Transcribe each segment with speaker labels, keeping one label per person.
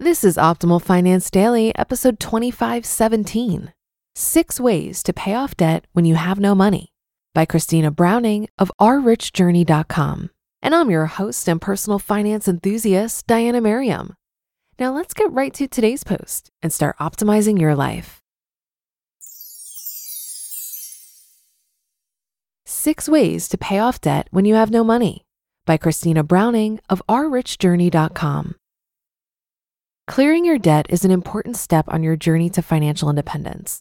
Speaker 1: This is Optimal Finance Daily, episode 2517 Six Ways to Pay Off Debt When You Have No Money by Christina Browning of ourrichjourney.com. And I'm your host and personal finance enthusiast, Diana Merriam. Now let's get right to today's post and start optimizing your life. Six Ways to Pay Off Debt When You Have No Money by Christina Browning of ourrichjourney.com. Clearing your debt is an important step on your journey to financial independence.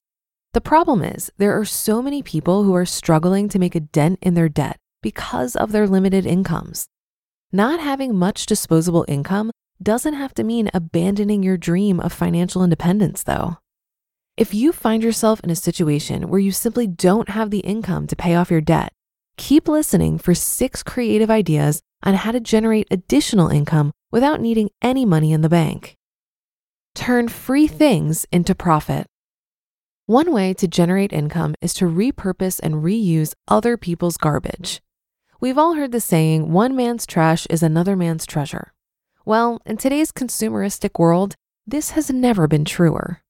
Speaker 1: The problem is, there are so many people who are struggling to make a dent in their debt because of their limited incomes. Not having much disposable income doesn't have to mean abandoning your dream of financial independence, though. If you find yourself in a situation where you simply don't have the income to pay off your debt, keep listening for six creative ideas on how to generate additional income without needing any money in the bank. Turn free things into profit. One way to generate income is to repurpose and reuse other people's garbage. We've all heard the saying, one man's trash is another man's treasure. Well, in today's consumeristic world, this has never been truer.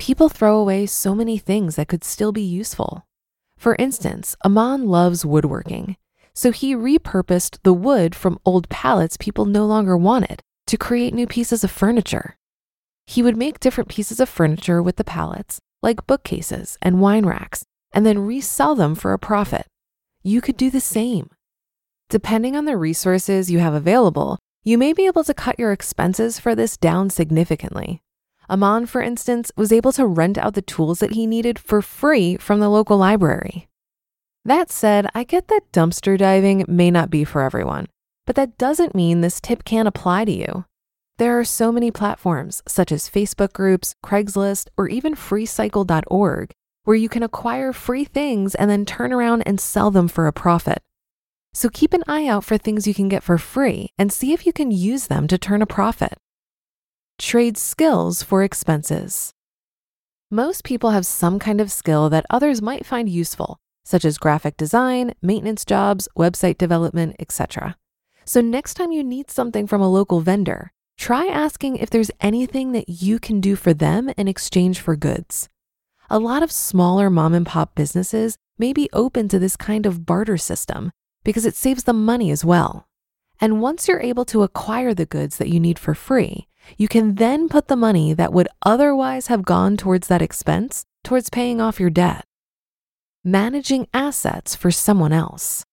Speaker 1: People throw away so many things that could still be useful. For instance, Amon loves woodworking, so he repurposed the wood from old pallets people no longer wanted to create new pieces of furniture. He would make different pieces of furniture with the pallets, like bookcases and wine racks, and then resell them for a profit. You could do the same. Depending on the resources you have available, you may be able to cut your expenses for this down significantly. Amon, for instance, was able to rent out the tools that he needed for free from the local library. That said, I get that dumpster diving may not be for everyone, but that doesn't mean this tip can't apply to you. There are so many platforms, such as Facebook groups, Craigslist, or even freecycle.org, where you can acquire free things and then turn around and sell them for a profit. So keep an eye out for things you can get for free and see if you can use them to turn a profit. Trade skills for expenses. Most people have some kind of skill that others might find useful, such as graphic design, maintenance jobs, website development, etc. So next time you need something from a local vendor, try asking if there's anything that you can do for them in exchange for goods. A lot of smaller mom and pop businesses may be open to this kind of barter system because it saves them money as well. And once you're able to acquire the goods that you need for free, you can then put the money that would otherwise have gone towards that expense towards paying off your debt. Managing assets for someone else.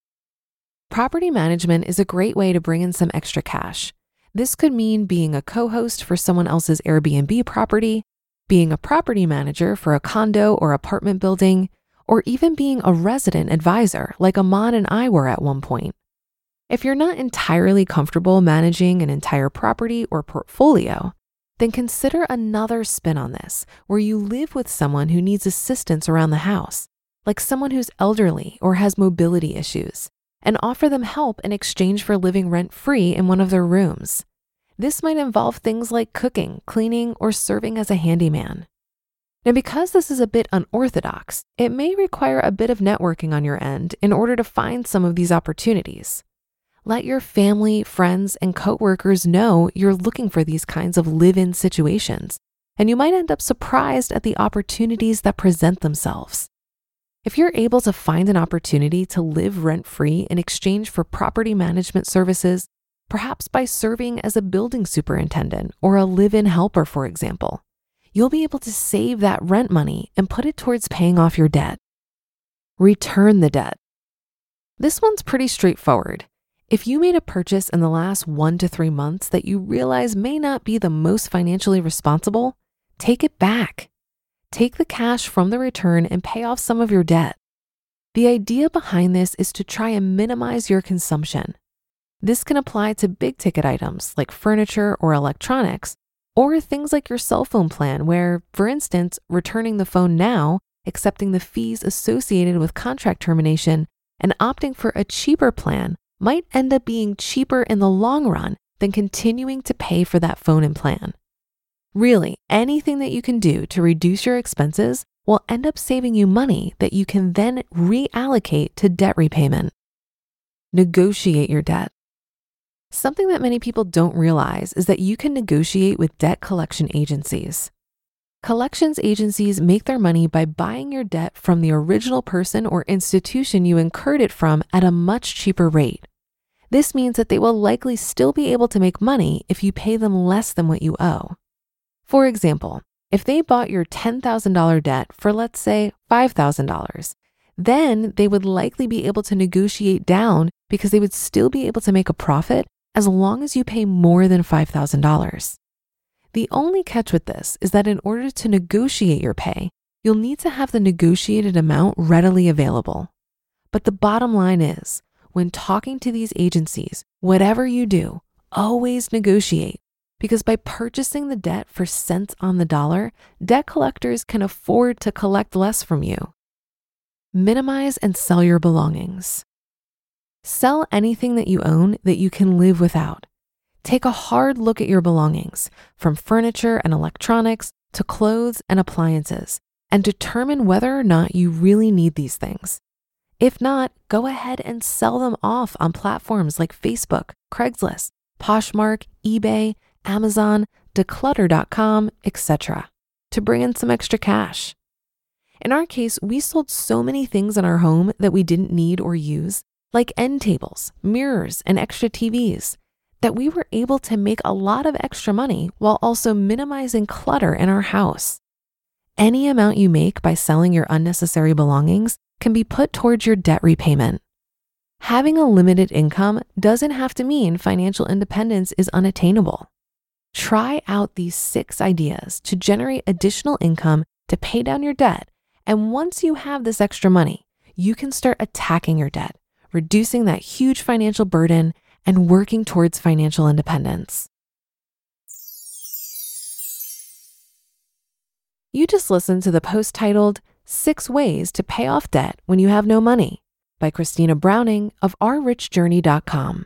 Speaker 1: Property management is a great way to bring in some extra cash this could mean being a co host for someone else's Airbnb property, being a property manager for a condo or apartment building, or even being a resident advisor like Amon and I were at one point. If you're not entirely comfortable managing an entire property or portfolio, then consider another spin on this where you live with someone who needs assistance around the house, like someone who's elderly or has mobility issues and offer them help in exchange for living rent free in one of their rooms. This might involve things like cooking, cleaning, or serving as a handyman. Now, because this is a bit unorthodox, it may require a bit of networking on your end in order to find some of these opportunities. Let your family, friends, and coworkers know you're looking for these kinds of live in situations and you might end up surprised at the opportunities that present themselves. If you're able to find an opportunity to live rent free in exchange for property management services, perhaps by serving as a building superintendent or a live in helper, for example, you'll be able to save that rent money and put it towards paying off your debt. Return the debt. This one's pretty straightforward. If you made a purchase in the last one to three months that you realize may not be the most financially responsible, take it back. Take the cash from the return and pay off some of your debt. The idea behind this is to try and minimize your consumption. This can apply to big ticket items like furniture or electronics, or things like your cell phone plan, where, for instance, returning the phone now, accepting the fees associated with contract termination, and opting for a cheaper plan might end up being cheaper in the long run than continuing to pay for that phone and plan. Really, anything that you can do to reduce your expenses will end up saving you money that you can then reallocate to debt repayment. Negotiate your debt. Something that many people don't realize is that you can negotiate with debt collection agencies. Collections agencies make their money by buying your debt from the original person or institution you incurred it from at a much cheaper rate. This means that they will likely still be able to make money if you pay them less than what you owe. For example, if they bought your $10,000 debt for, let's say, $5,000, then they would likely be able to negotiate down because they would still be able to make a profit as long as you pay more than $5,000. The only catch with this is that in order to negotiate your pay, you'll need to have the negotiated amount readily available. But the bottom line is, when talking to these agencies, whatever you do, always negotiate because by purchasing the debt for cents on the dollar, debt collectors can afford to collect less from you. Minimize and sell your belongings. Sell anything that you own that you can live without. Take a hard look at your belongings, from furniture and electronics to clothes and appliances, and determine whether or not you really need these things. If not, go ahead and sell them off on platforms like Facebook, Craigslist, Poshmark, eBay, Amazon, declutter.com, etc., to bring in some extra cash. In our case, we sold so many things in our home that we didn't need or use, like end tables, mirrors, and extra TVs, that we were able to make a lot of extra money while also minimizing clutter in our house. Any amount you make by selling your unnecessary belongings can be put towards your debt repayment. Having a limited income doesn't have to mean financial independence is unattainable. Try out these six ideas to generate additional income to pay down your debt. And once you have this extra money, you can start attacking your debt, reducing that huge financial burden and working towards financial independence. You just listened to the post titled Six Ways to Pay Off Debt When You Have No Money by Christina Browning of ourrichjourney.com.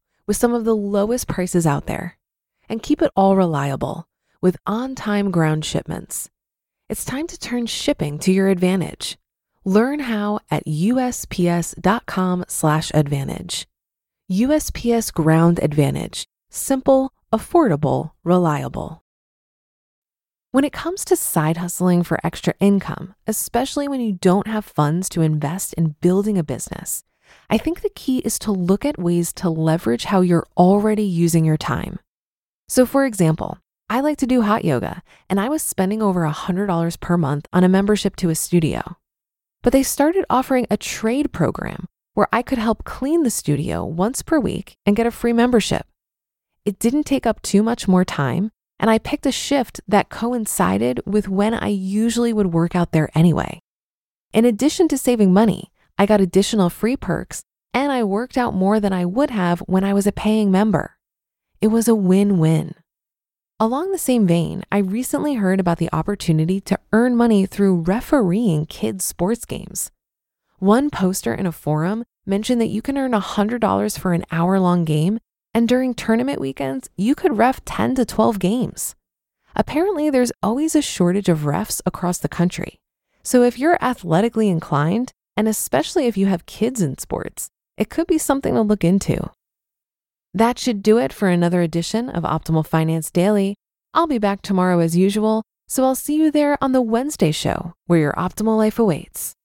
Speaker 1: with some of the lowest prices out there. And keep it all reliable with on time ground shipments. It's time to turn shipping to your advantage. Learn how at USPS.com/advantage. USPS Ground Advantage: simple, affordable, reliable. When it comes to side hustling for extra income, especially when you don't have funds to invest in building a business, I think the key is to look at ways to leverage how you're already using your time. So, for example, I like to do hot yoga, and I was spending over $100 per month on a membership to a studio. But they started offering a trade program where I could help clean the studio once per week and get a free membership. It didn't take up too much more time, and I picked a shift that coincided with when I usually would work out there anyway. In addition to saving money, I got additional free perks and I worked out more than I would have when I was a paying member. It was a win win. Along the same vein, I recently heard about the opportunity to earn money through refereeing kids' sports games. One poster in a forum mentioned that you can earn $100 for an hour long game and during tournament weekends, you could ref 10 to 12 games. Apparently, there's always a shortage of refs across the country. So if you're athletically inclined, and especially if you have kids in sports, it could be something to look into. That should do it for another edition of Optimal Finance Daily. I'll be back tomorrow as usual, so I'll see you there on the Wednesday show where your optimal life awaits.